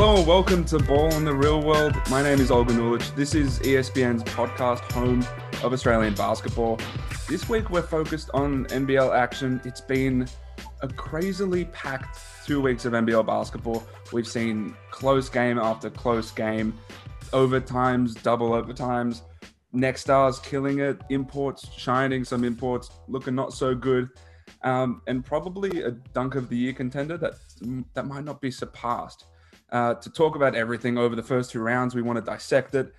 Hello and welcome to Ball in the Real World. My name is Olgun Uluc. This is ESPN's podcast home of Australian basketball. This week we're focused on NBL action. It's been a crazily packed two weeks of NBL basketball. We've seen close game after close game, overtimes, double overtimes, next stars killing it, imports shining, some imports looking not so good, um, and probably a dunk of the year contender that that might not be surpassed. Uh, to talk about everything over the first two rounds, we want to dissect it.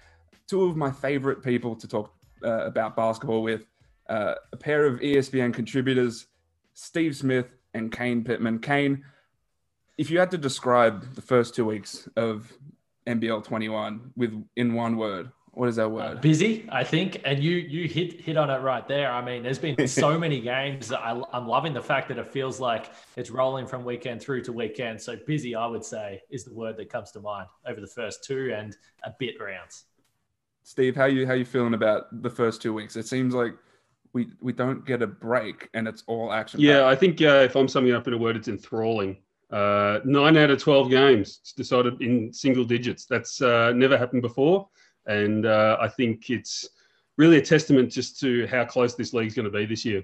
Two of my favorite people to talk uh, about basketball with, uh, a pair of ESPN contributors, Steve Smith and Kane Pittman. Kane, if you had to describe the first two weeks of NBL 21 with in one word, what is that Uh, word? busy, I think, and you you hit hit on it right there. I mean, there's been so many games. That I, I'm loving the fact that it feels like it's rolling from weekend through to weekend. So busy, I would say, is the word that comes to mind over the first two and a bit rounds. Steve, how you how you feeling about the first two weeks? It seems like we we don't get a break and it's all action. Yeah, I think uh, if I'm summing up in a word, it's enthralling. Uh, nine out of 12 games decided in single digits. That's uh, never happened before. And uh, I think it's really a testament just to how close this league's going to be this year.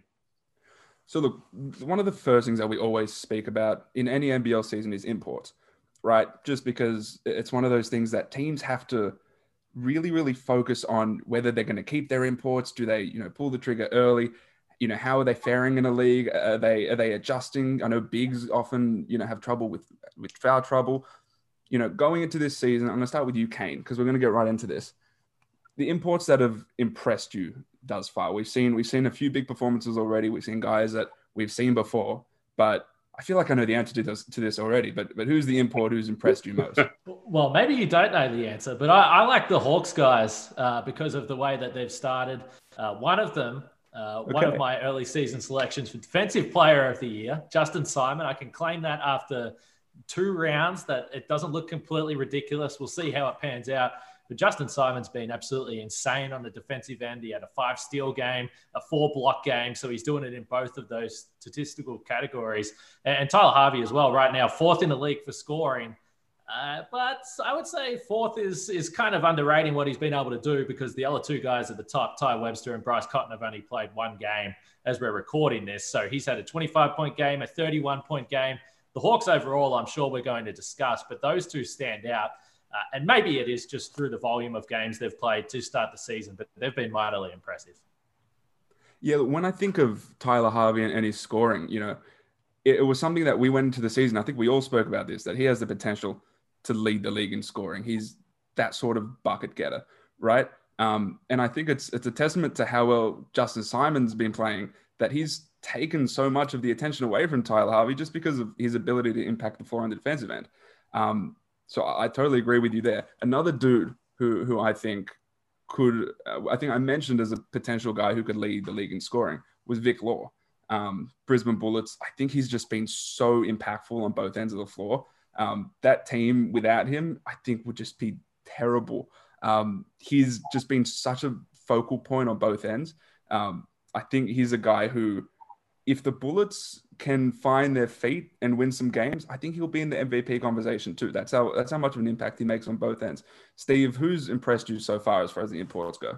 So look, one of the first things that we always speak about in any NBL season is imports, right? Just because it's one of those things that teams have to really, really focus on whether they're going to keep their imports. Do they, you know, pull the trigger early? You know, how are they faring in a league? Are they are they adjusting? I know bigs often, you know, have trouble with with foul trouble. You know, going into this season, I'm going to start with you, Kane, because we're going to get right into this. The imports that have impressed you thus far. We've seen we've seen a few big performances already. We've seen guys that we've seen before, but I feel like I know the answer to this to this already. But but who's the import who's impressed you most? Well, maybe you don't know the answer, but I, I like the Hawks guys uh, because of the way that they've started. Uh, one of them, uh, one of my early season selections for Defensive Player of the Year, Justin Simon. I can claim that after two rounds that it doesn't look completely ridiculous. We'll see how it pans out. But Justin Simon's been absolutely insane on the defensive end. He had a five steal game, a four block game. So he's doing it in both of those statistical categories. And, Tyler Harvey as well, right now, fourth in the league for scoring. Uh, but I would say fourth is is kind of underrating what he's been able to do because the other two guys at the top, Ty Webster and Bryce Cotton, have only played one game as we're recording this. So he's had a 25 point game, a 31 point game. The Hawks overall, I'm sure we're going to discuss, but those two stand out. Uh, and maybe it is just through the volume of games they've played to start the season, but they've been mightily impressive. Yeah, when I think of Tyler Harvey and, his scoring, you know, it, it was something that we went into the season. I think we all spoke about this that he has the potential to lead the league in scoring. He's that sort of bucket getter, right? Um, and I think it's it's a testament to how well Justin Simon's been playing that he's taken so much of the attention away from Tyler Harvey just because of his ability to impact the floor on the defensive end. Um, so I, totally agree with you there. Another dude who who I think could uh, I think I mentioned as a potential guy who could lead the league in scoring was Vic Law. Um, Brisbane Bullets. I think he's just been so impactful on both ends of the floor. Um, that team without him, I think, would just be terrible. Um, he's just been such a focal point on both ends. Um, I think he's a guy who, if the Bullets can find their feet and win some games, I think he'll be in the MVP conversation too. That's how that's how much of an impact he makes on both ends. Steve, who's impressed you so far as far as the imports go?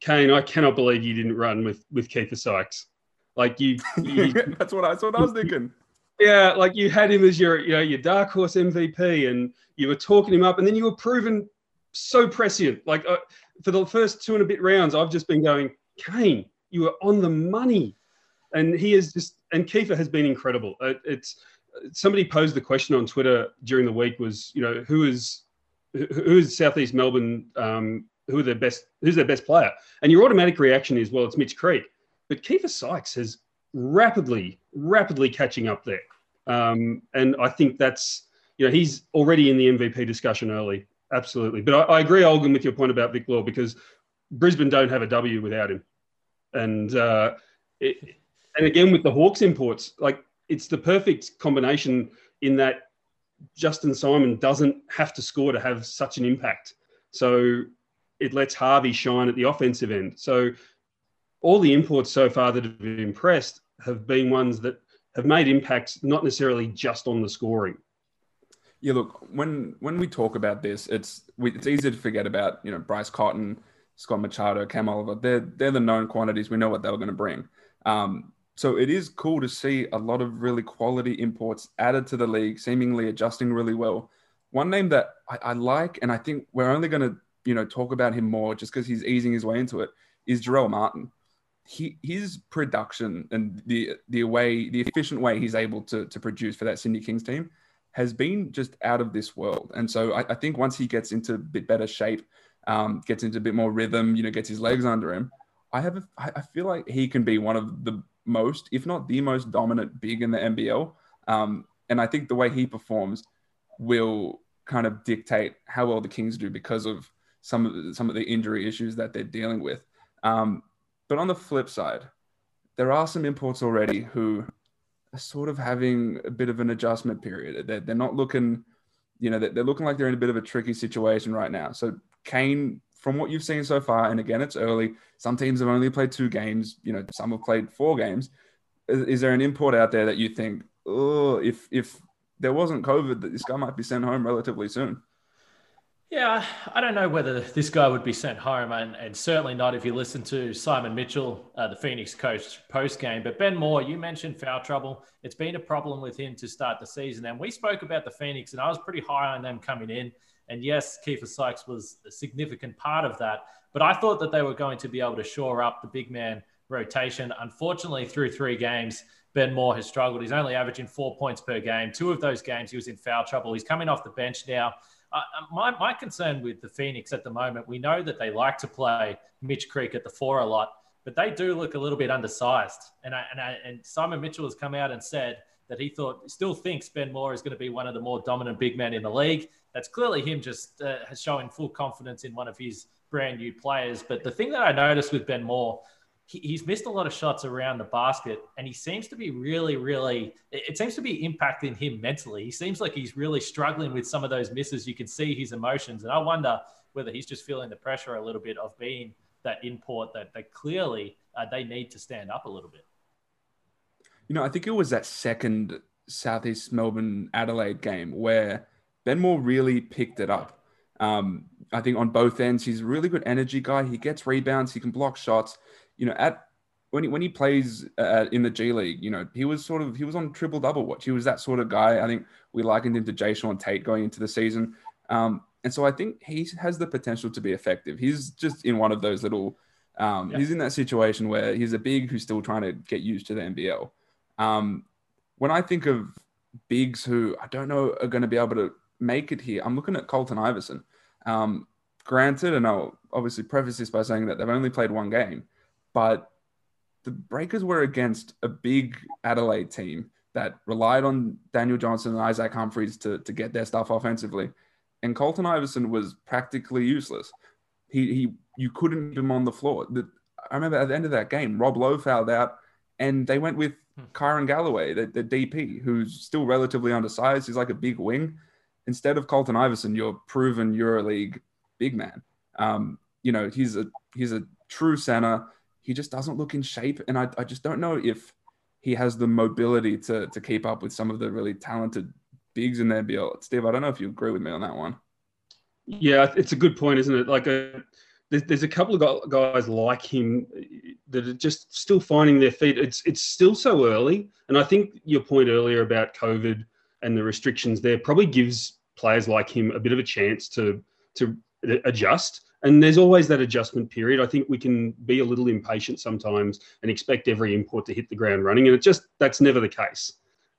Kane, I cannot believe you didn't run with with Keifer Sykes. Like you, you that's what I that's what I was thinking. yeah, like you had him as your you know your dark horse MVP, and you were talking him up, and then you were proven so prescient. Like uh, for the first two and a bit rounds, I've just been going, Kane, you were on the money, and he is just and Keifer has been incredible. Uh, it's somebody posed the question on Twitter during the week was you know who is who is Southeast Melbourne um, who are their best who's their best player, and your automatic reaction is well it's Mitch Creek, but Keifer Sykes has rapidly rapidly catching up there, um, and I think that's you know he's already in the MVP discussion early, absolutely. But I, I agree, Olgun, with your point about Vic Law because Brisbane don't have a W without him, and uh, it, and again with the Hawks imports, like it's the perfect combination in that Justin Simon doesn't have to score to have such an impact. So it lets Harvey shine at the offensive end. So all the imports so far that have impressed have been ones that have made impacts not necessarily just on the scoring. Yeah, look, when when we talk about this, it's we, it's easy to forget about you know Bryce Cotton, Scott Machado, Cam Oliver. They're they're the known quantities. We know what they were going to bring. Um, so it is cool to see a lot of really quality imports added to the league, seemingly adjusting really well. One name that I, I like, and I think we're only going to you know talk about him more just because he's easing his way into it, is Jarell Martin. He, his production and the the way the efficient way he's able to to produce for that Sydney Kings team has been just out of this world. And so I, I think once he gets into a bit better shape, um, gets into a bit more rhythm, you know, gets his legs under him, I have a, I feel like he can be one of the most, if not the most dominant big in the NBL. Um, and I think the way he performs will kind of dictate how well the Kings do because of some of the, some of the injury issues that they're dealing with. Um, but on the flip side, there are some imports already who are sort of having a bit of an adjustment period. They're, they're not looking, you know, they're looking like they're in a bit of a tricky situation right now. So Kane, from what you've seen so far, and again, it's early. Some teams have only played two games. You know, some have played four games. Is, is there an import out there that you think, oh, if if there wasn't COVID, that this guy might be sent home relatively soon? Yeah, I don't know whether this guy would be sent home, and, and certainly not if you listen to Simon Mitchell, uh, the Phoenix coach, post game. But Ben Moore, you mentioned foul trouble. It's been a problem with him to start the season, and we spoke about the Phoenix, and I was pretty high on them coming in. And yes, Keifer Sykes was a significant part of that, but I thought that they were going to be able to shore up the big man rotation. Unfortunately, through three games, Ben Moore has struggled. He's only averaging four points per game. Two of those games, he was in foul trouble. He's coming off the bench now. Uh, my, my concern with the Phoenix at the moment, we know that they like to play Mitch Creek at the four a lot, but they do look a little bit undersized. And, I, and, I, and Simon Mitchell has come out and said that he thought, still thinks Ben Moore is going to be one of the more dominant big men in the league. That's clearly him just uh, showing full confidence in one of his brand new players. But the thing that I noticed with Ben Moore, he, he's missed a lot of shots around the basket, and he seems to be really, really. It seems to be impacting him mentally. He seems like he's really struggling with some of those misses. You can see his emotions, and I wonder whether he's just feeling the pressure a little bit of being that import that that clearly uh, they need to stand up a little bit. You know, I think it was that second Southeast Melbourne Adelaide game where Ben Moore really picked it up. Um, I think on both ends, he's a really good energy guy. He gets rebounds, he can block shots you know, at when he, when he plays uh, in the G League, you know, he was sort of he was on triple double watch. He was that sort of guy. I think we likened him to Jae'Sean Tate going into the season, um, and so I think he has the potential to be effective. He's just in one of those little. Um, yeah. He's in that situation where he's a big who's still trying to get used to the NBL. Um, when I think of bigs who I don't know are going to be able to make it here, I'm looking at Colton Iverson. Um, granted, and I'll obviously preface this by saying that they've only played one game, but the Breakers were against a big Adelaide team that relied on Daniel Johnson and Isaac Humphries to, to get their stuff offensively. And Colton Iverson was practically useless. He, he you couldn't keep him on the floor. The, I remember at the end of that game, Rob Loe fouled out, and they went with. Kyrin Galloway, the, the DP, who's still relatively undersized. He's like a big wing. Instead of Colton Iverson, your proven EuroLeague big man. Um, you know, he's a he's a true center he just doesn't look in shape. And I, I just don't know if he has the mobility to, to keep up with some of the really talented bigs in there. Bill. Steve, I don't know if you agree with me on that one. Yeah, it's a good point, isn't it? Like a, uh, there's, there's a couple of guys like him that are just still finding their feet. It's it's still so early, and I think your point earlier about COVID and the restrictions there probably gives players like him a bit of a chance to to adjust and there's always that adjustment period. I think we can be a little impatient sometimes and expect every import to hit the ground running, and it just that's never the case.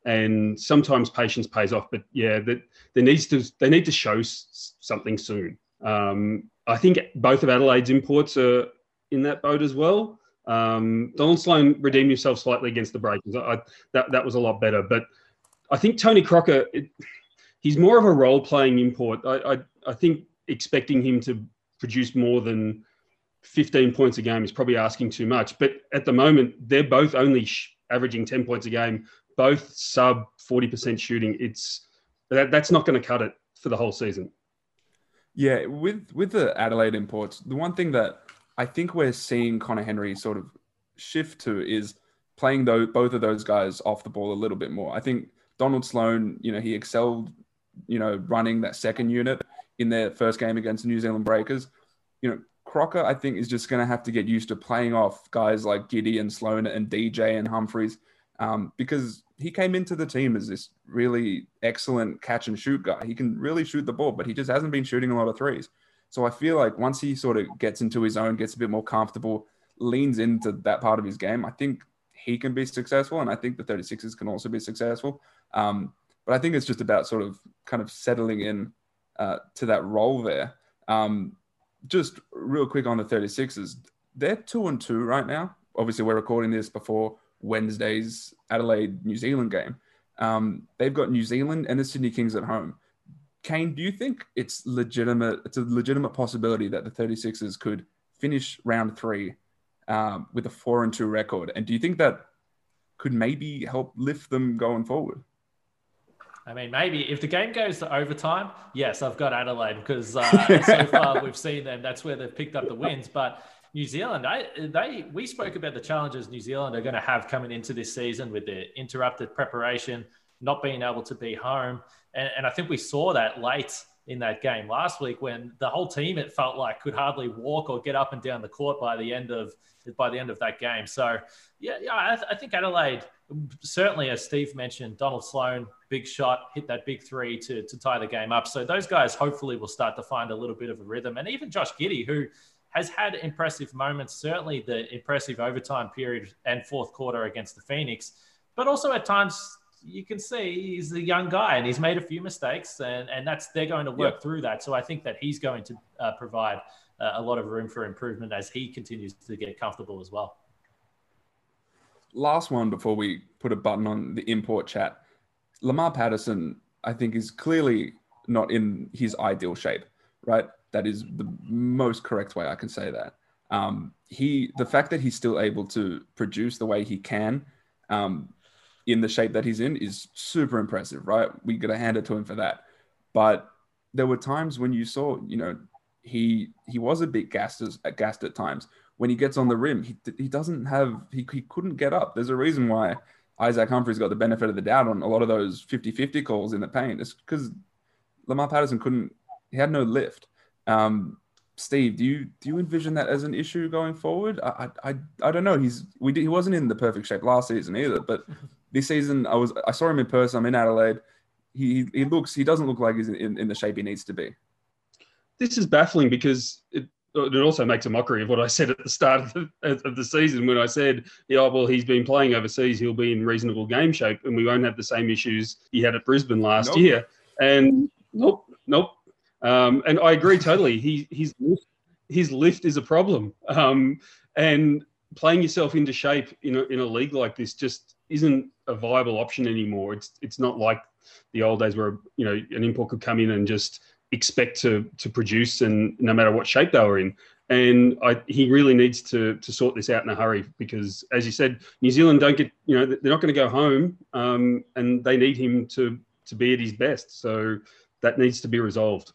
And sometimes patience pays off, but yeah, that there needs to they need to show something soon. Um, I think both of Adelaide's imports are in that boat as well. Um, Donald Sloan redeemed himself slightly against the Breakers. I, that that was a lot better, but I think Tony Crocker, it, he's more of a role playing import. I, I I think expecting him to produce more than 15 points a game is probably asking too much. But at the moment, they're both only sh- averaging 10 points a game, both sub 40% shooting. It's that, that's not going to cut it for the whole season. Yeah, with with the Adelaide imports, the one thing that I think we're seeing Conner Henry sort of shift to is playing though both of those guys off the ball a little bit more. I think Donald Sloan, you know, he excelled you know, running that second unit in their first game against the New Zealand Breakers. You know, Crocker, I think, is just going to have to get used to playing off guys like Giddey and Sloan and DJ and Humphries um, because he came into the team as this really excellent catch and shoot guy. He can really shoot the ball, but he just hasn't been shooting a lot of threes. So I feel like once he sort of gets into his own, gets a bit more comfortable, leans into that part of his game, I think he can be successful. And I think the 36ers can also be successful. Um, but I think it's just about sort of kind of settling in uh, to that role there. Um, just real quick on the 36ers, they're two and two right now. Obviously, we're recording this before Wednesday's Adelaide New Zealand game. Um, they've got New Zealand and the Sydney Kings at home. Kane, do you think it's legitimate? It's a legitimate possibility that the 36ers could finish round three um, with a four and two record, and do you think that could maybe help lift them going forward? I mean, maybe if the game goes to overtime, yes, I've got Adelaide because uh, so far we've seen them. That's where they've picked up the wins. But New Zealand, they, they we spoke about the challenges New Zealand are going to have coming into this season with their interrupted preparation, not being able to be home, and, and I think we saw that late in that game last week when the whole team it felt like could hardly walk or get up and down the court by the end of by the end of that game. So yeah, yeah, I, th- I think Adelaide certainly, as Steve mentioned, Donald Sloan, big shot, hit that big three to to tie the game up. So those guys hopefully will start to find a little bit of a rhythm, and even Josh Giddey who has had impressive moments, certainly the impressive overtime period and fourth quarter against the Phoenix, but also at times you can see he's a young guy and he's made a few mistakes and, and that's they're going to work through that. So I think that he's going to uh, provide uh, a lot of room for improvement as he continues to get comfortable as well. Last one before we put a button on the import chat. Lamar Patterson, I think, is clearly not in his ideal shape, right? That is the most correct way I can say that. Um, he, the fact that he's still able to produce the way he can, um, in the shape that he's in, is super impressive, right? We got to hand it to him for that. But there were times when you saw, you know, he he was a bit gassed, as, gassed at times. When he gets on the rim, he, he doesn't have he, he couldn't get up. There's a reason why Isaac Humphries got the benefit of the doubt on a lot of those 50-50 calls in the paint. It's because Lamar Patterson couldn't he had no lift. Um, Steve, do you do you envision that as an issue going forward? I I, I don't know. He's we did, he wasn't in the perfect shape last season either, but this season I was I saw him in person. I'm in Adelaide. He he looks he doesn't look like he's in, in the shape he needs to be. This is baffling because it, it also makes a mockery of what I said at the start of the, of the season when I said, yeah, well, he's been playing overseas. He'll be in reasonable game shape and we won't have the same issues he had at Brisbane last nope. year. And nope, nope, um, and I agree totally. He, his, lift, his lift is a problem. Um, and playing yourself into shape in a, in a league like this just isn't a viable option anymore. It's, it's not like the old days where, you know, an import could come in and just expect to, to produce and no matter what shape they were in. And I, he really needs to, to sort this out in a hurry because, as you said, New Zealand don't get, you know, they're not going to go home um, and they need him to, to be at his best. So that needs to be resolved.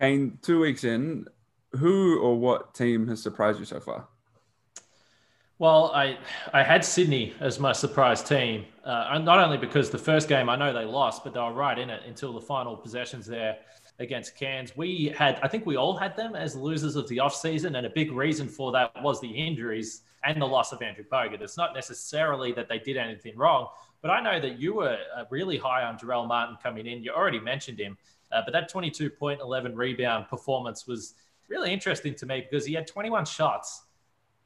Kane, two weeks in, who or what team has surprised you so far? Well, I I had Sydney as my surprise team, uh, not only because the first game I know they lost, but they were right in it until the final possessions there against Cairns. We had, I think we all had them as losers of the offseason, and a big reason for that was the injuries and the loss of Andrew Bogut. It's not necessarily that they did anything wrong, but I know that you were uh, really high on Jarell Martin coming in. You already mentioned him. Uh, but that 22 point, 11 rebound performance was really interesting to me because he had 21 shots,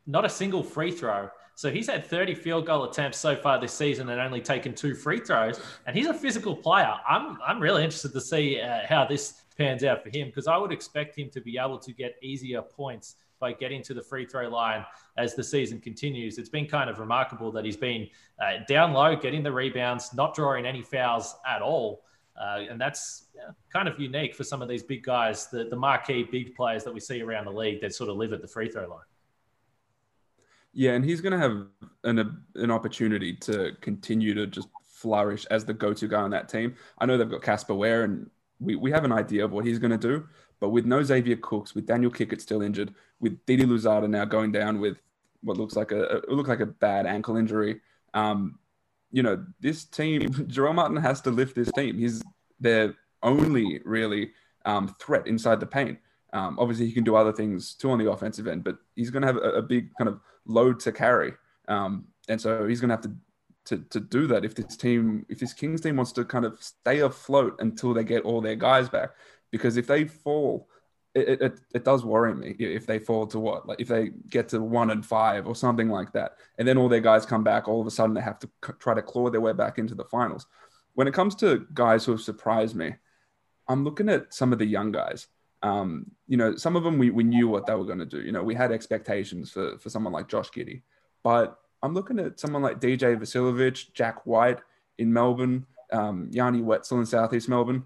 not a single free throw. So he's had 30 field goal attempts so far this season and only taken two free throws. And he's a physical player. I'm, I'm really interested to see uh, how this pans out for him because I would expect him to be able to get easier points by getting to the free throw line as the season continues. It's been kind of remarkable that he's been uh, down low, getting the rebounds, not drawing any fouls at all. Uh, and that's kind of unique for some of these big guys, the, the marquee big players that we see around the league that sort of live at the free throw line. Yeah, and he's going to have an, an opportunity to continue to just flourish as the go to guy on that team. I know they've got Casper Ware, and we, we have an idea of what he's going to do. But with no Xavier Cooks, with Daniel Kickert still injured, with Didi Louzada now going down with what looks like a, it looked like a bad ankle injury, um, you know, this team, Jarell Martin has to lift this team. He's their only really um, threat inside the paint. Um, obviously, he can do other things too on the offensive end, but he's going to have a, a, big kind of load to carry, um, and so he's going to have to, to to do that if this team, if this Kings team wants to kind of stay afloat until they get all their guys back, because if they fall, it, it, it does worry me if they fall to what like if they get to one and five or something like that, and then all their guys come back, all of a sudden they have to c- try to claw their way back into the finals. When it comes to guys who have surprised me, I'm looking at some of the young guys um, you know, some of them we, we knew what they were going to do. You know, we had expectations for, for someone like Josh Giddey. But I'm looking at someone like DJ Vasiljevic, Jack White in Melbourne, um, Yanni Wetzell in Southeast Melbourne.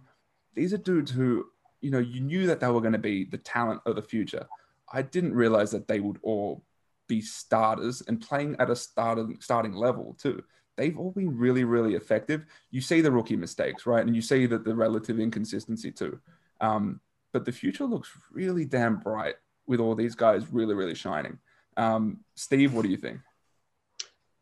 These are dudes who, you know, you knew that they were going to be the talent of the future. I didn't realize that they would all be starters and playing at a starting starting level too. They've all been really, really effective. You see the rookie mistakes, right? And you see that the relative inconsistency too. Um, but the future looks really damn bright with all these guys really, really shining. Um, Steve, what do you think?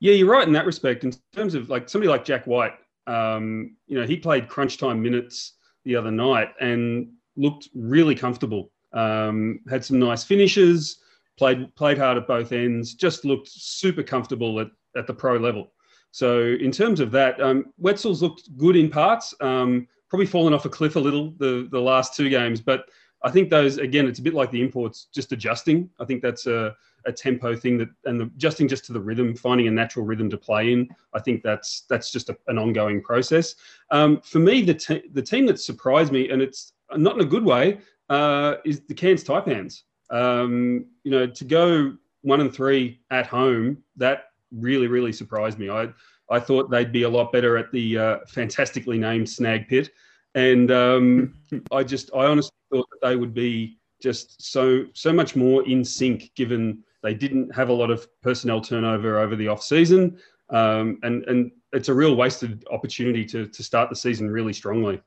Yeah, you're right in that respect. In terms of like somebody like Jack White, um, you know, he played crunch time minutes the other night and looked really comfortable. Um, had some nice finishes, played played hard at both ends, just looked super comfortable at, at the pro level. So in terms of that, um, Wetzell's looked good in parts. Um, probably fallen off a cliff a little the the last two games, but I think those again, it's a bit like the imports, just adjusting. I think that's a, a tempo thing that and the, adjusting just to the rhythm, finding a natural rhythm to play in. I think that's that's just a, an ongoing process. Um, for me, the te- the team that surprised me, and it's not in a good way, uh, is the Cairns Taipans. Um, you know, to go one and three at home, that really really surprised me. I I thought they'd be a lot better at the uh, fantastically named Snake Pit, and um, I just I honestly thought that they would be just so so much more in sync, given they didn't have a lot of personnel turnover over the off season, um, and and it's a real wasted opportunity to to start the season really strongly.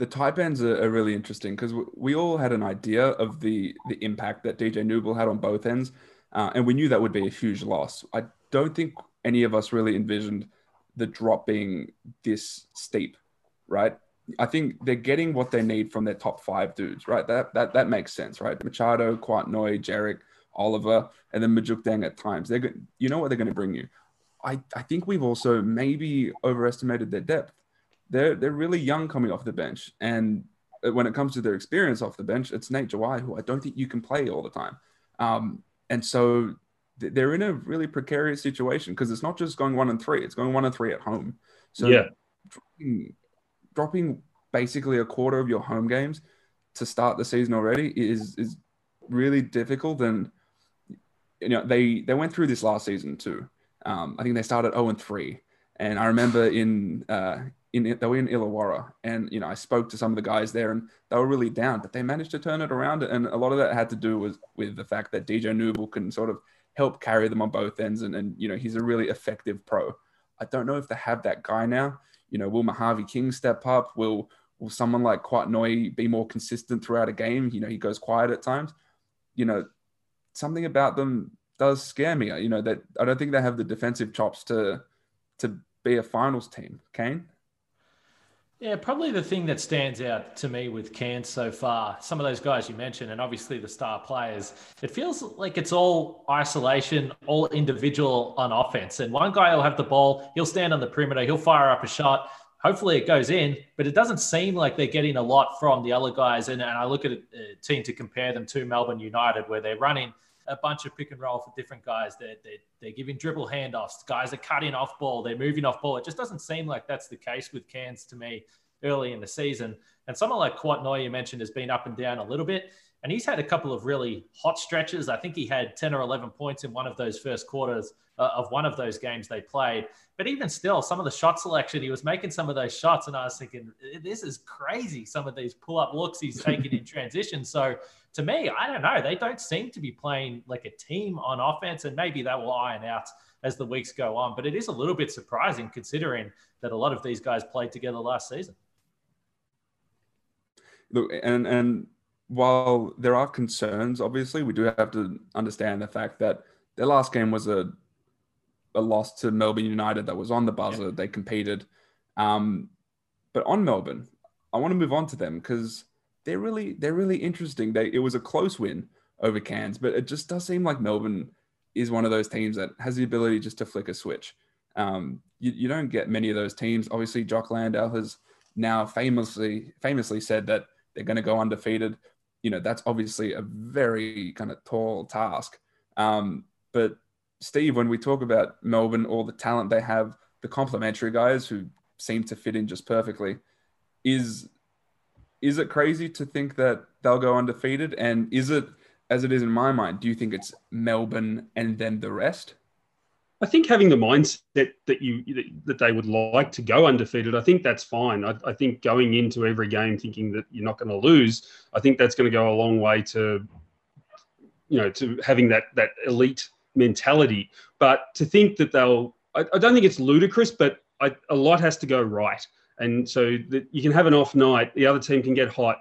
The Taipans are, are really interesting because we all had an idea of the the impact that DJ Newbill had on both ends, uh, and we knew that would be a huge loss. I don't think any of us really envisioned the drop being this steep, right? I think they're getting what they need from their top five dudes, right? That that that makes sense, right? Machado, Kouat-Noi, Djeric, Oliver, and then Majok Deng at times. They're good. You know what they're going to bring you. I, I think we've also maybe overestimated their depth. They're they're really young coming off the bench, and when it comes to their experience off the bench, it's Nate Jawai, who I don't think you can play all the time. Um, and so they're in a really precarious situation because it's not just going one and three; it's going one and three at home. So yeah, dropping, dropping basically a quarter of your home games to start the season already is is really difficult. And you know they they went through this last season too. Um, I think they started zero and three, and I remember in uh, in they were in Illawarra, and you know I spoke to some of the guys there, and they were really down, but they managed to turn it around, and a lot of that had to do with with the fact that DJ Newbill can sort of help carry them on both ends. And, and you know, he's a really effective pro. I don't know if they have that guy now. You know, will Mojave King step up? Will will someone like Kouat-Noi be more consistent throughout a game? You know, he goes quiet at times. You know, something about them does scare me. You know, that I don't think they have the defensive chops to to be a finals team. Kane? Yeah, probably the thing that stands out to me with Cairns so far, some of those guys you mentioned, and obviously the star players, it feels like it's all isolation, all individual on offense. And one guy will have the ball, he'll stand on the perimeter, he'll fire up a shot. Hopefully it goes in, but it doesn't seem like they're getting a lot from the other guys. And, and I look at a team to compare them to Melbourne United, where they're running a bunch of pick and roll for different guys. They're, they're, they're giving dribble handoffs. Guys are cutting off ball. They're moving off ball. It just doesn't seem like that's the case with Cairns to me early in the season. And someone like Kouat-Noi, you mentioned, has been up and down a little bit. And he's had a couple of really hot stretches. I think he had 10 or 11 points in one of those first quarters uh, of one of those games they played. But even still, some of the shot selection, he was making some of those shots. And I was thinking, this is crazy, some of these pull up looks he's taking in transition. So to me, I don't know. They don't seem to be playing like a team on offense. And maybe that will iron out as the weeks go on. But it is a little bit surprising considering that a lot of these guys played together last season. Look, and and while there are concerns, obviously, we do have to understand the fact that their last game was a a loss to Melbourne United that was on the buzzer. Yeah. They competed, um, but on Melbourne, I want to move on to them because they're really they're really interesting. They it was a close win over Cairns, but it just does seem like Melbourne is one of those teams that has the ability just to flick a switch. Um, you, you don't get many of those teams. Obviously, Jock Landale has now famously famously said that they're going to go undefeated. You know, that's obviously a very kind of tall task. Um, but Steve, when we talk about Melbourne, all the talent they have, the complementary guys who seem to fit in just perfectly, is is it crazy to think that they'll go undefeated? And is it as it is in my mind? Do you think it's Melbourne and then the rest? I think having the mindset that you that they would like to go undefeated, I think that's fine. I, I think going into every game thinking that you're not going to lose, I think that's going to go a long way to, you know, to having that that elite mentality. But to think that they'll, I, I don't think it's ludicrous, but I, a lot has to go right, and so that you can have an off night, the other team can get hot,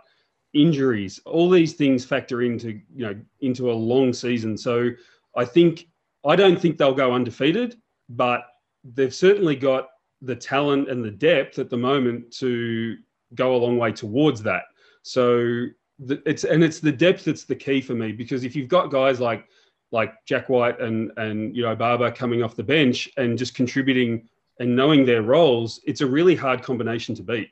injuries, all these things factor into you know into a long season. So I think I don't think they'll go undefeated, but they've certainly got the talent and the depth at the moment to go a long way towards that. So the, it's and it's the depth that's the key for me because if you've got guys like like Jack White and and you know Barber coming off the bench and just contributing and knowing their roles, it's a really hard combination to beat.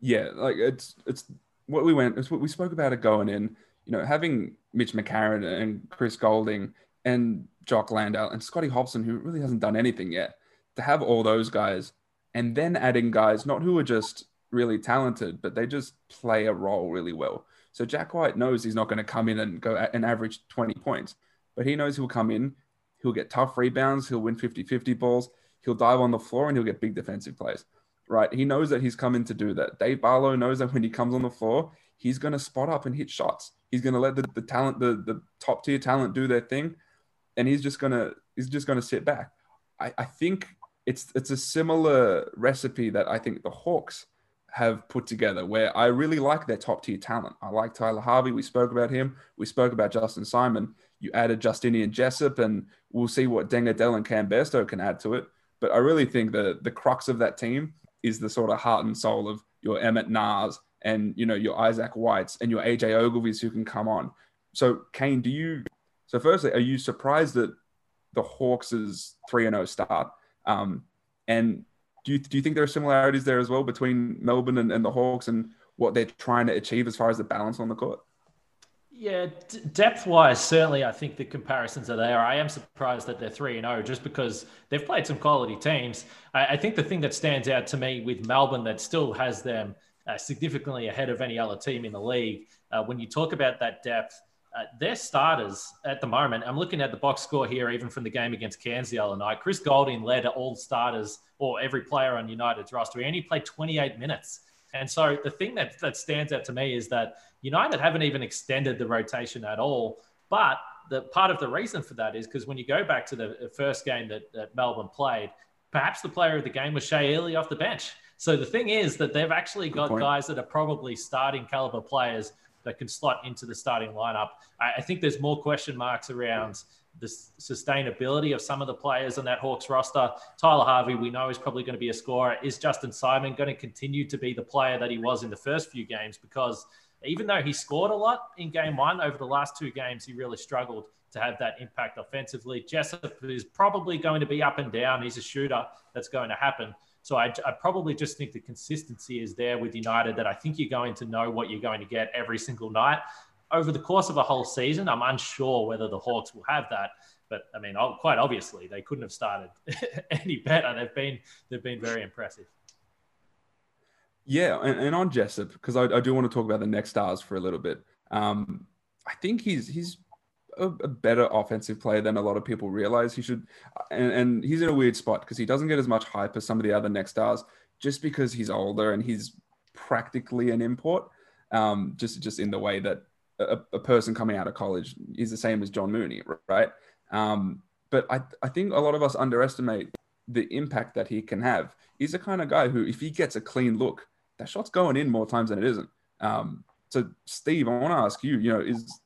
Yeah, like it's it's what we went. It's what we spoke about it going in. You know, having Mitch McCarron and Chris Goulding and Jock Landale and Scotty Hopson, who really hasn't done anything yet, to have all those guys and then adding guys not who are just really talented, but they just play a role really well. So Jack White knows he's not going to come in and go and average 20 points, but he knows he'll come in, he'll get tough rebounds, he'll win 50 50 balls, he'll dive on the floor, and he'll get big defensive plays, right? He knows that he's coming to do that. Dave Barlow knows that when he comes on the floor, he's going to spot up and hit shots. He's going to let the, the talent, the, the top tier talent do their thing and he's just gonna he's just gonna sit back. I, I think it's it's a similar recipe that I think the Hawks have put together where I really like their top tier talent. I like Tyler Harvey. We spoke about him. We spoke about Justin Simon. You added Justinian Jessup, and we'll see what Deng Adel and Cam Bairstow can add to it. But I really think that the crux of that team is the sort of heart and soul of your Emmett Naars and you know your Isaac Whites and your AJ Ogilvies who can come on. So Kane, do you so, firstly, are you surprised that the Hawks' 3 0 start? Um, and do you, do you think there are similarities there as well between Melbourne and, and the Hawks and what they're trying to achieve as far as the balance on the court? Yeah, d- depth wise, certainly I think the comparisons are there. I am surprised that they're 3 0 just because they've played some quality teams. I, I, think the thing that stands out to me with Melbourne that still has them uh, significantly ahead of any other team in the league, uh, when you talk about that depth, uh, their starters at the moment, I'm looking at the box score here, even from the game against Cairns the other night. Chris Goulding led all starters or every player on United's roster. He only played 28 minutes. And so the thing that, that stands out to me is that United haven't even extended the rotation at all. But the part of the reason for that is because when you go back to the first game that, that Melbourne played, perhaps the player of the game was Shea Ili off the bench. So the thing is that they've actually got guys that are probably starting caliber players that can slot into the starting lineup. I, I think there's more question marks around the sustainability of some of the players on that Hawks roster. Tyler Harvey, we know, is probably going to be a scorer. Is Justin Simon going to continue to be the player that he was in the first few games? Because even though he scored a lot in game one, over the last two games, he really struggled to have that impact offensively. Jessup is probably going to be up and down. He's a shooter. That's going to happen. So I, I, probably just think the consistency is there with United that I think you're going to know what you're going to get every single night. Over the course of a whole season, I'm unsure whether the Hawks will have that. But I mean, quite obviously, they couldn't have started any better. They've been they've been very impressive. Yeah, and, and on Jessup, because I, I, do want to talk about the next stars for a little bit. Um, I think he's he's a, a, better offensive player than a lot of people realize he should. And, and he's in a weird spot because he doesn't get as much hype as some of the other next stars just because he's older and he's practically an import. Um, just just in the way that a, a, person coming out of college is the same as John Mooney, right? Um, but I, I think a lot of us underestimate the impact that he can have. He's the kind of guy who, if he gets a clean look, that shot's going in more times than it isn't. Um, so, Steve, I want to ask you, you know, is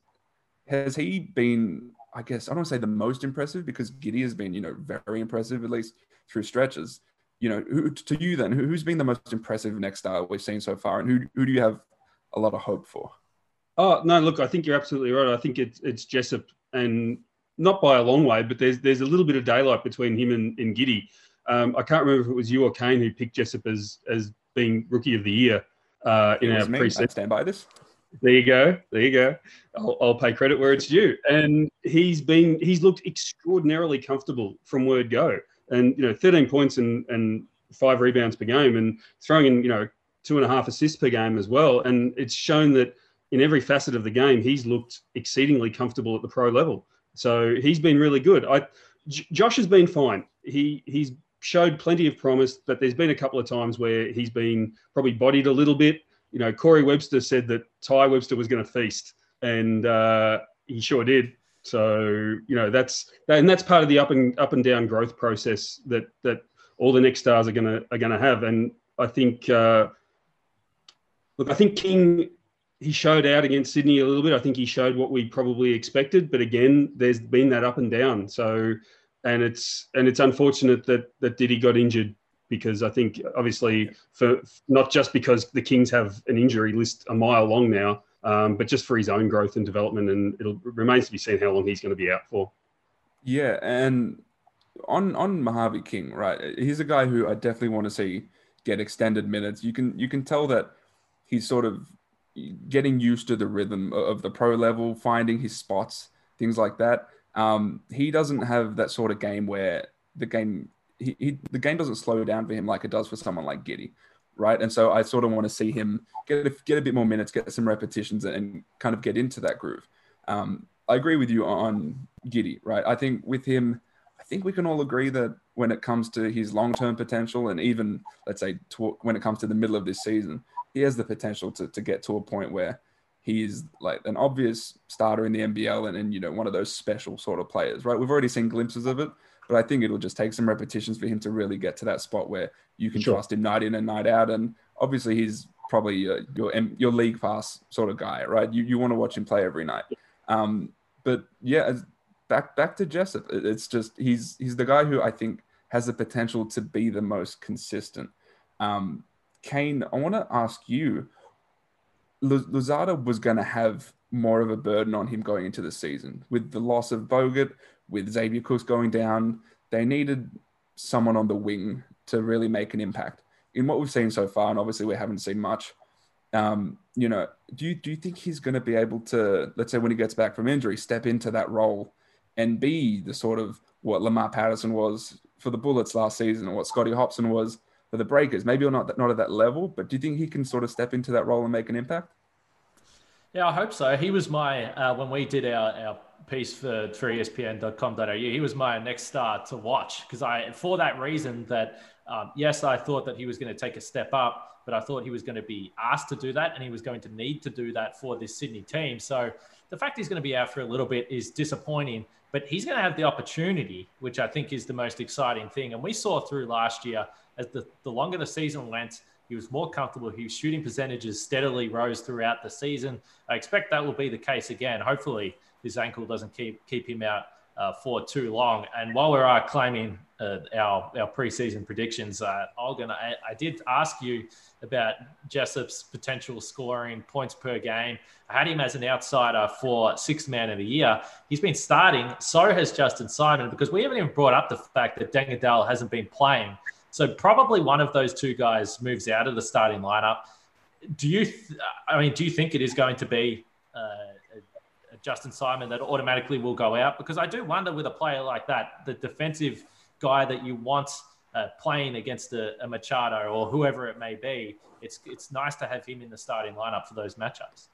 has he been, I guess, I don't want to say the most impressive because Giddey has been, you know, very impressive, at least through stretches. you know, who, to you then, who, who's been the most impressive next star we've seen so far, and who who do you have a lot of hope for? Oh no, look, I think you're absolutely right. I think it's it's Jessup, and not by a long way, but there's there's a little bit of daylight between him and, and Giddey. Um, I can't remember if it was you or Kane who picked Jessup as as being rookie of the year uh, in our preseason. Stand by this. There you go. There you go. I'll, I'll, pay credit where it's due. And he's been he's looked extraordinarily comfortable from word go. And you know, 13 points and and five rebounds per game, and throwing in you know two and a half assists per game as well. And it's shown that in every facet of the game, he's looked exceedingly comfortable at the pro level. So he's been really good. I J- Josh has been fine. He he's showed plenty of promise, but there's been a couple of times where he's been probably bodied a little bit you know, Corey Webster said that Ty Webster was going to feast, and uh, he sure did. So you know that's and that's part of the up and up and down growth process that that all the next stars are gonna are gonna have. And I think uh, look, I think King he showed out against Sydney a little bit. I think he showed what we probably expected, but again, there's been that up and down. So and it's and it's unfortunate that that Didi got injured because I think obviously for not just because the Kings have an injury list a mile long now, um, but just for his own growth and development, and it remains to be seen how long he's going to be out for. Yeah, and on on Mojave King, right? He's a guy who I definitely want to see get extended minutes. You can you can tell that he's sort of getting used to the rhythm of the pro level, finding his spots, things like that. Um, he doesn't have that sort of game where the game he, he, the game doesn't slow down for him like it does for someone like Giddey, right? And so I sort of want to see him get a, get a bit more minutes, get some repetitions, and kind of get into that groove. Um, I agree with you on Giddey, right? I think with him, I think we can all agree that when it comes to his long term potential, and even let's say to, when it comes to the middle of this season, he has the potential to, to get to a point where he's like an obvious starter in the NBL and, and you know one of those special sort of players, right? We've already seen glimpses of it, but I think it'll just take some repetitions for him to really get to that spot where you can sure. trust him night in and night out. And obviously, he's probably your your, your league pass sort of guy, right? You you want to watch him play every night. Um, but yeah, back back to Jessup. It's just he's he's the guy who I think has the potential to be the most consistent. Um, Kane, I want to ask you. Louzada was going to have more of a burden on him going into the season with the loss of Bogut, with Xavier Cooks going down, they needed someone on the wing to really make an impact. In what we've seen so far, and obviously we haven't seen much, um, you know, do you do you think he's going to be able to, let's say, when he gets back from injury, step into that role and be the sort of what Lamar Patterson was for the Bullets last season, or what Scotty Hopson was for the Breakers? Maybe not not at that level, but do you think he can sort of step into that role and make an impact? Yeah, I hope so. He was my uh, when we did our our piece for, for ESPN.com.au. He was my next star to watch because I, for that reason, that um, yes, I thought that he was going to take a step up, but I thought he was going to be asked to do that and he was going to need to do that for this Sydney team. So the fact he's going to be out for a little bit is disappointing, but he's going to have the opportunity, which I think is the most exciting thing. And we saw through last year as the, the longer the season went, he was more comfortable. His shooting percentages steadily rose throughout the season. I expect that will be the case again. Hopefully, his ankle doesn't keep keep him out uh, for too long. And while we're uh, claiming uh, our our preseason predictions, uh, I, I, did ask you about Jessup's potential scoring points per game. I had him as an outsider for sixth man of the year. He's been starting. So has Justin Simon because we haven't even brought up the fact that Deng Adel hasn't been playing. So probably one of those two guys moves out of the starting lineup. Do you? Th- I mean, do you think it is going to be? Uh, Justin Simon that automatically will go out because I do wonder with a player like that, the defensive guy that you want uh, playing against a, a, Machado or whoever it may be, it's it's nice to have him in the starting lineup for those matchups.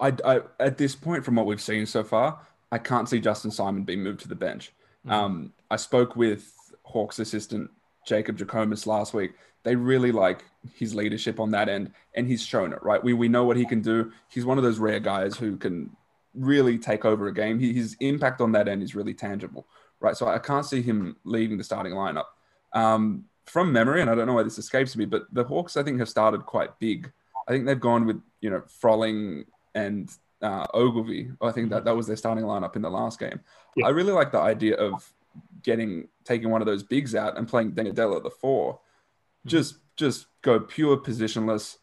I, I at this point, from what we've seen so far, I can't see Justin Simon being moved to the bench. Mm-hmm. Um, I spoke with Hawks assistant Jacob Jackomas last week, they really like his leadership on that end, and he's shown it. Right, we we know what he can do. He's one of those rare guys who can really take over a game. He, his impact on that end is really tangible. Right, so I can't see him leaving the starting lineup. Um, from memory, and I don't know why this escapes me, but the Hawks I think have started quite big. I think they've gone with you know Froling and uh, Ogilvy. I think that that was their starting lineup in the last game. Yeah. I really like the idea of getting taking one of those bigs out and playing Dengadella at the 4 mm-hmm. Just just go pure positionless,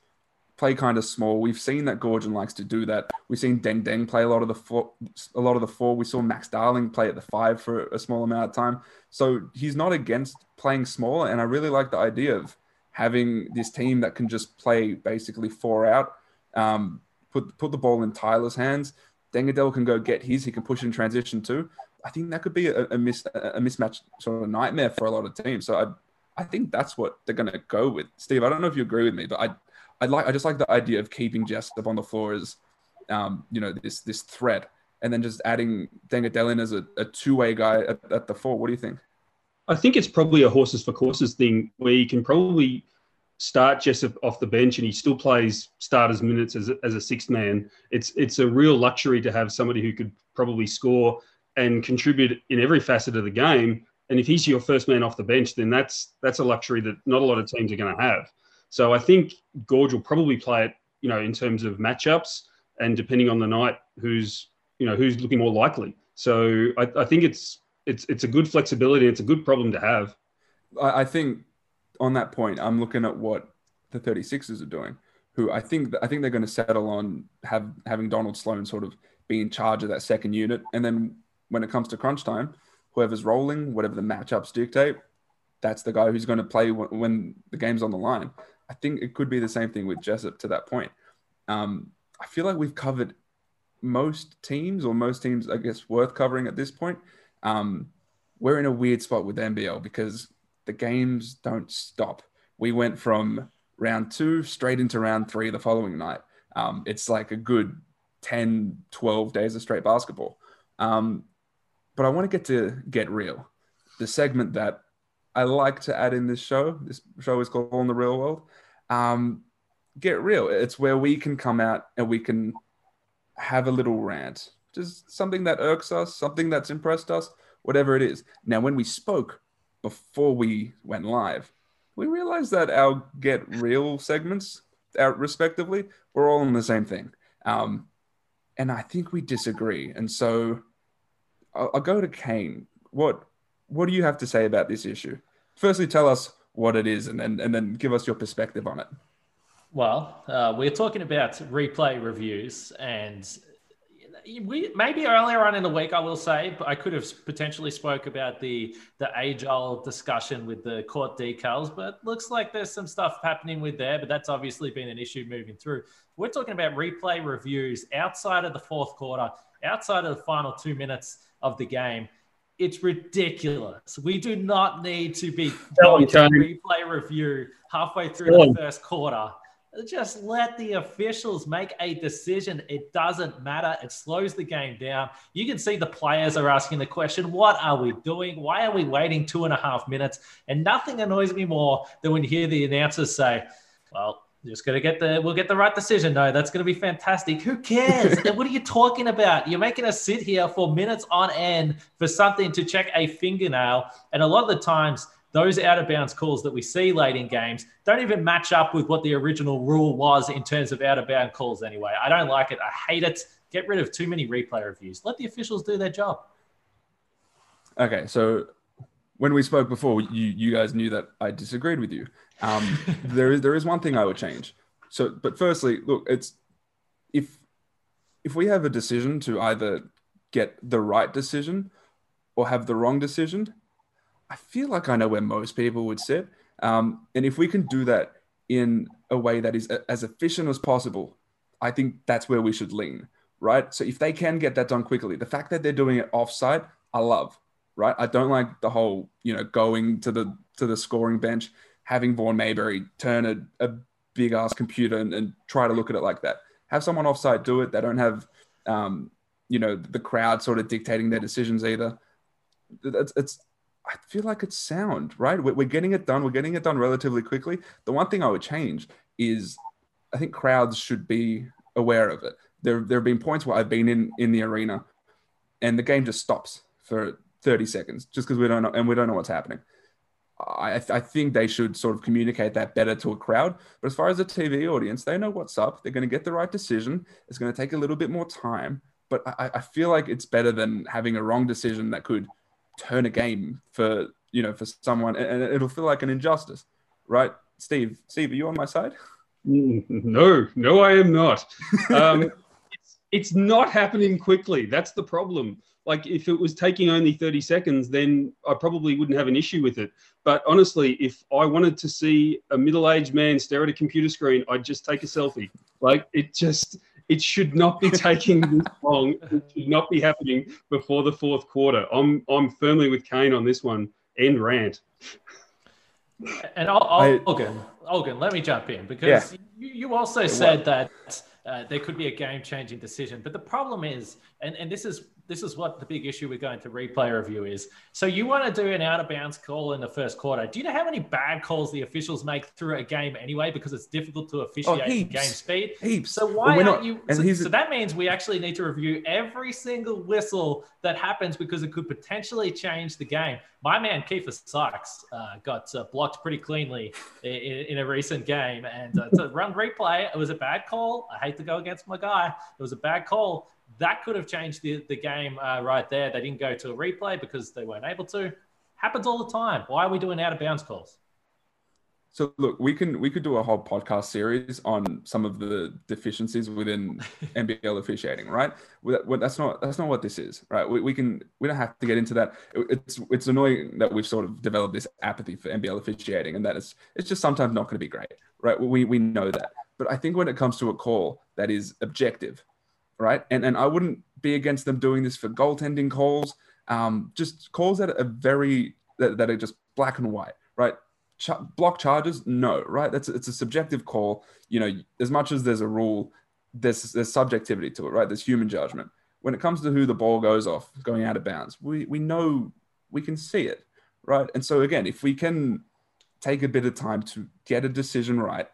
play kind of small. We've seen that Goorjian likes to do that. We've seen Deng Deng play a lot of the four, a lot of the four. We saw Max Darling play at the five for a small amount of time. So he's not against playing small, and I really like the idea of having this team that can just play basically four out. Um, put put the ball in Tyler's hands. Deng Adel can go get his. He can push in transition too. I think that could be a, a, miss, a mismatch sort of nightmare for a lot of teams. So I, I think that's what they're going to go with. Steve, I don't know if you agree with me, but I, I like, I just like the idea of keeping Jessup on the floor as, um, you know, this this threat, and then just adding Deng Adel in as a, a two way guy at, at the four. What do you think? I think it's probably a horses for courses thing where you can probably start Jessup off the bench and he still plays starters minutes as a, as a sixth man. It's it's a real luxury to have somebody who could probably score and contribute in every facet of the game. And if he's your first man off the bench, then that's that's a luxury that not a lot of teams are going to have. So I think Gorge will probably play it, you know, in terms of matchups and depending on the night, who's you know who's looking more likely. So I, I think it's it's it's a good flexibility. It's a good problem to have. I, I think on that point, I'm looking at what the 36ers are doing, who I think I think they're going to settle on have having Donald Sloan sort of be in charge of that second unit, and then when it comes to crunch time, whoever's rolling, whatever the matchups dictate, that's the guy who's going to play when, the game's on the line. I think it could be the same thing with Jessup to that point. Um, I feel like we've covered most teams, or most teams, I guess, worth covering at this point. Um, we're in a weird spot with NBL because the games don't stop. We went from round two straight into round three the following night. Um, it's like a good 10, 12 days of straight basketball. Um, but I want to get to Get Real, the segment that I like to add in this show. This show is called On the Real World. Um, Get Real. It's where we can come out and we can have a little rant, just something that irks us, something that's impressed us, whatever it is. Now, when we spoke before we went live, we realized that our Get Real segments, out respectively, were all in the same thing. Um, and I think we disagree. And so I'll, I'll go to Kane. What what do you have to say about this issue? Firstly, tell us what it is, and then and then give us your perspective on it. Well, uh, we're talking about replay reviews, and we maybe earlier on in the week, I will say, but I could have potentially spoke about the the age old discussion with the court decals, but looks like there's some stuff happening with there. But that's obviously been an issue moving through. We're talking about replay reviews outside of the fourth quarter, outside of the final two minutes of the game. It's ridiculous. We do not need to be going to replay review halfway through the first quarter just let the officials make a decision. It doesn't matter. It slows the game down. You can see the players are asking the question, What are we doing? Why are we waiting two and a half minutes? And nothing annoys me more than when you hear the announcers say, Well, just gonna get the we'll get the right decision. No, that's gonna be fantastic. Who cares? what are you talking about? You're making us sit here for minutes on end for something to check a fingernail. And a lot of the times those out of bounds calls that we see late in games don't even match up with what the original rule was in terms of out of bound calls anyway. I don't like it. I hate it. Get rid of too many replay reviews. Let the officials do their job. Okay, so when we spoke before, you you guys knew that I disagreed with you. Um, there is there is one thing I would change. So, but firstly, look, it's if if we have a decision to either get the right decision or have the wrong decision, I feel like I know where most people would sit. Um, and if we can do that in a way that is as efficient as possible, I think that's where we should lean, right? So if they can get that done quickly, the fact that they're doing it offsite, I love, right? I don't like the whole, you know, going to the to the scoring bench, having Vaughn Mayberry turn a, a big ass computer and, and, try to look at it like that. Have someone offsite do it. They don't have, um, you know, the crowd sort of dictating their decisions either. It's, it's I feel like it's sound, right? We're, we're getting it done. We're getting it done relatively quickly. The one thing I would change is I think crowds should be aware of it. There, there have been points where I've been in in the arena, and the game just stops for 30 seconds just because we don't know and we don't know what's happening. I, I think they should sort of communicate that better to a crowd. But as far as the TV audience, they know what's up. They're going to get the right decision. It's going to take a little bit more time, but I, I feel like it's better than having a wrong decision that could turn a game for you know for someone, and it'll feel like an injustice, right? Steve, Steve, are you on my side? No, no, I am not. Um, it's, it's not happening quickly. That's the problem. Like, if it was taking only 30 seconds, then I probably wouldn't have an issue with it. But honestly, if I wanted to see a middle aged man stare at a computer screen, I'd just take a selfie. Like, it just, it should not be taking this long. It should not be happening before the fourth quarter. I'm, I'm firmly with Kane on this one. End rant. And i Olgun, Olgun, let me jump in because yeah. you, you also said that uh, there could be a game-changing decision. But the problem is, and, and this is this is what the big issue we're going to replay review is. So you want to do an out of bounds call in the first quarter. Do you know how many bad calls the officials make through a game anyway? Because it's difficult to officiate oh, game speed. Heaps. So why aren't not, you? So, so, that means we actually need to review every single whistle that happens because it could potentially change the game. My man Keifer Sykes uh, got uh, blocked pretty cleanly in, in, a recent game, and uh, to run replay, it was a bad call. I hate to go against my guy. It was a bad call that could have changed the, the game uh, right there. They didn't go to a replay because they weren't able to. Happens all the time. Why are we doing out of bounds calls? So look, we can we could do a whole podcast series on some of the deficiencies within NBL officiating, right? That's not that's not what this is, right? We, we can we don't have to get into that. It's it's annoying that we've sort of developed this apathy for NBL officiating, and that it's it's just sometimes not going to be great, right? We we know that, but I think when it comes to a call that is objective, right? And and I wouldn't be against them doing this for goaltending calls, um, just calls that are very that, that are just black and white, right? Ch- block charges, no, right? That's it's a subjective call. You know, as much as there's a rule, there's there's subjectivity to it, right? There's human judgment. When it comes to who the ball goes off, going out of bounds, we we know we can see it, right? And so again, if we can take a bit of time to get a decision right,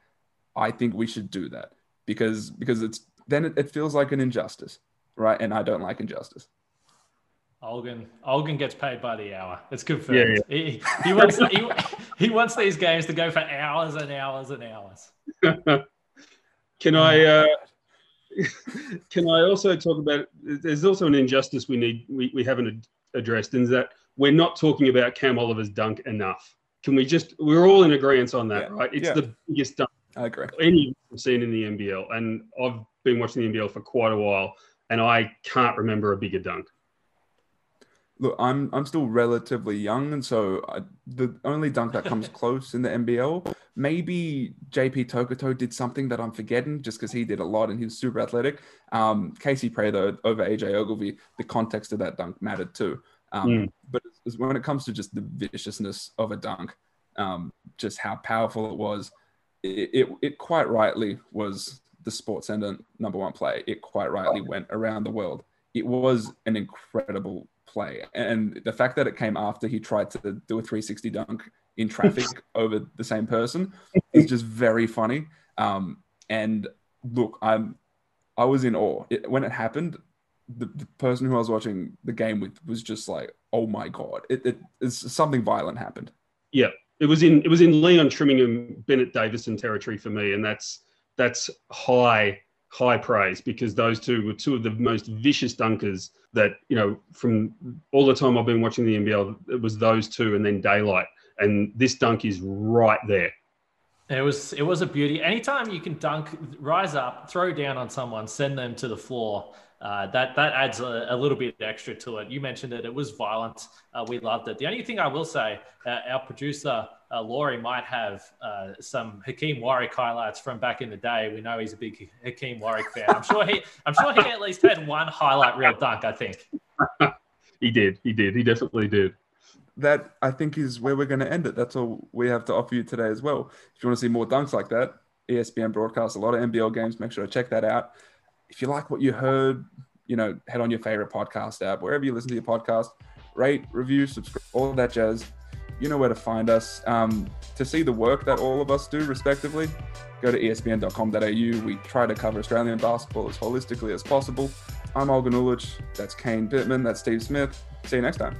I think we should do that because because it's then it, it feels like an injustice, right? And I don't like injustice. Olgun, Olgun gets paid by the hour. It's confirmed. Yeah, yeah. He, he, wants he, he wants these games to go for hours and hours and hours. can I uh, can I also talk about? There's also an injustice we need we, we haven't addressed, and that we're not talking about Cam Oliver's dunk enough. Can we just? We're all in agreement on that, yeah. right? It's the biggest dunk I agree. Any seen in the NBL, and I've been watching the NBL for quite a while, and I can't remember a bigger dunk. Look, I'm I'm still relatively young, and so I, the only dunk that comes close in the NBL, maybe JP Tokoto did something that I'm forgetting, just because he did a lot and he was super athletic. Um, Casey Prather over AJ Ogilvy, the context of that dunk mattered too. Um, mm. But when it comes to just the viciousness of a dunk, um, just how powerful it was, it, it, it quite rightly was the Sports Center number one play. It quite rightly went around the world. It was an incredible play. And the fact that it came after he tried to do a 360 dunk in traffic over the same person is just very funny. Um, and look, I'm I was in awe it, when it happened. The, the, person who I was watching the game with was just like, "Oh my god!" It, it it's something violent happened. Yeah, it was in it was in Leon Trimmingham, Bennett Davison territory for me, and that's that's high high praise because those two were two of the most vicious dunkers that you know from all the time I've been watching the NBL. It was those two, and then Daylight, and this dunk is right there. It was it was a beauty. Anytime you can dunk, rise up, throw down on someone, send them to the floor uh, that that adds a, a, little bit extra to it. You mentioned it; it was violent. Uh, we loved it. The only thing I will say, uh, our producer uh, Laurie might have uh, some Hakeem Warrick highlights from back in the day. We know he's a big Hakeem Warrick fan. I'm sure he, I'm sure he at least had one highlight reel dunk. I think he did. He did. He definitely did. That I think is where we're going to end it. That's all we have to offer you today as well. If you want to see more dunks like that, ESPN broadcasts a lot of NBL games. Make sure to check that out if you like what you heard, you know, head on your favorite podcast app, wherever you listen to your podcast, rate, review, subscribe, all that jazz. You know where to find us. Um, to see the work that all of us do, respectively, go to espn.com.au. We try to cover Australian basketball as holistically as possible. I'm Olgun Uluc. That's Kane Pitman. That's Steve Smith. See you next time.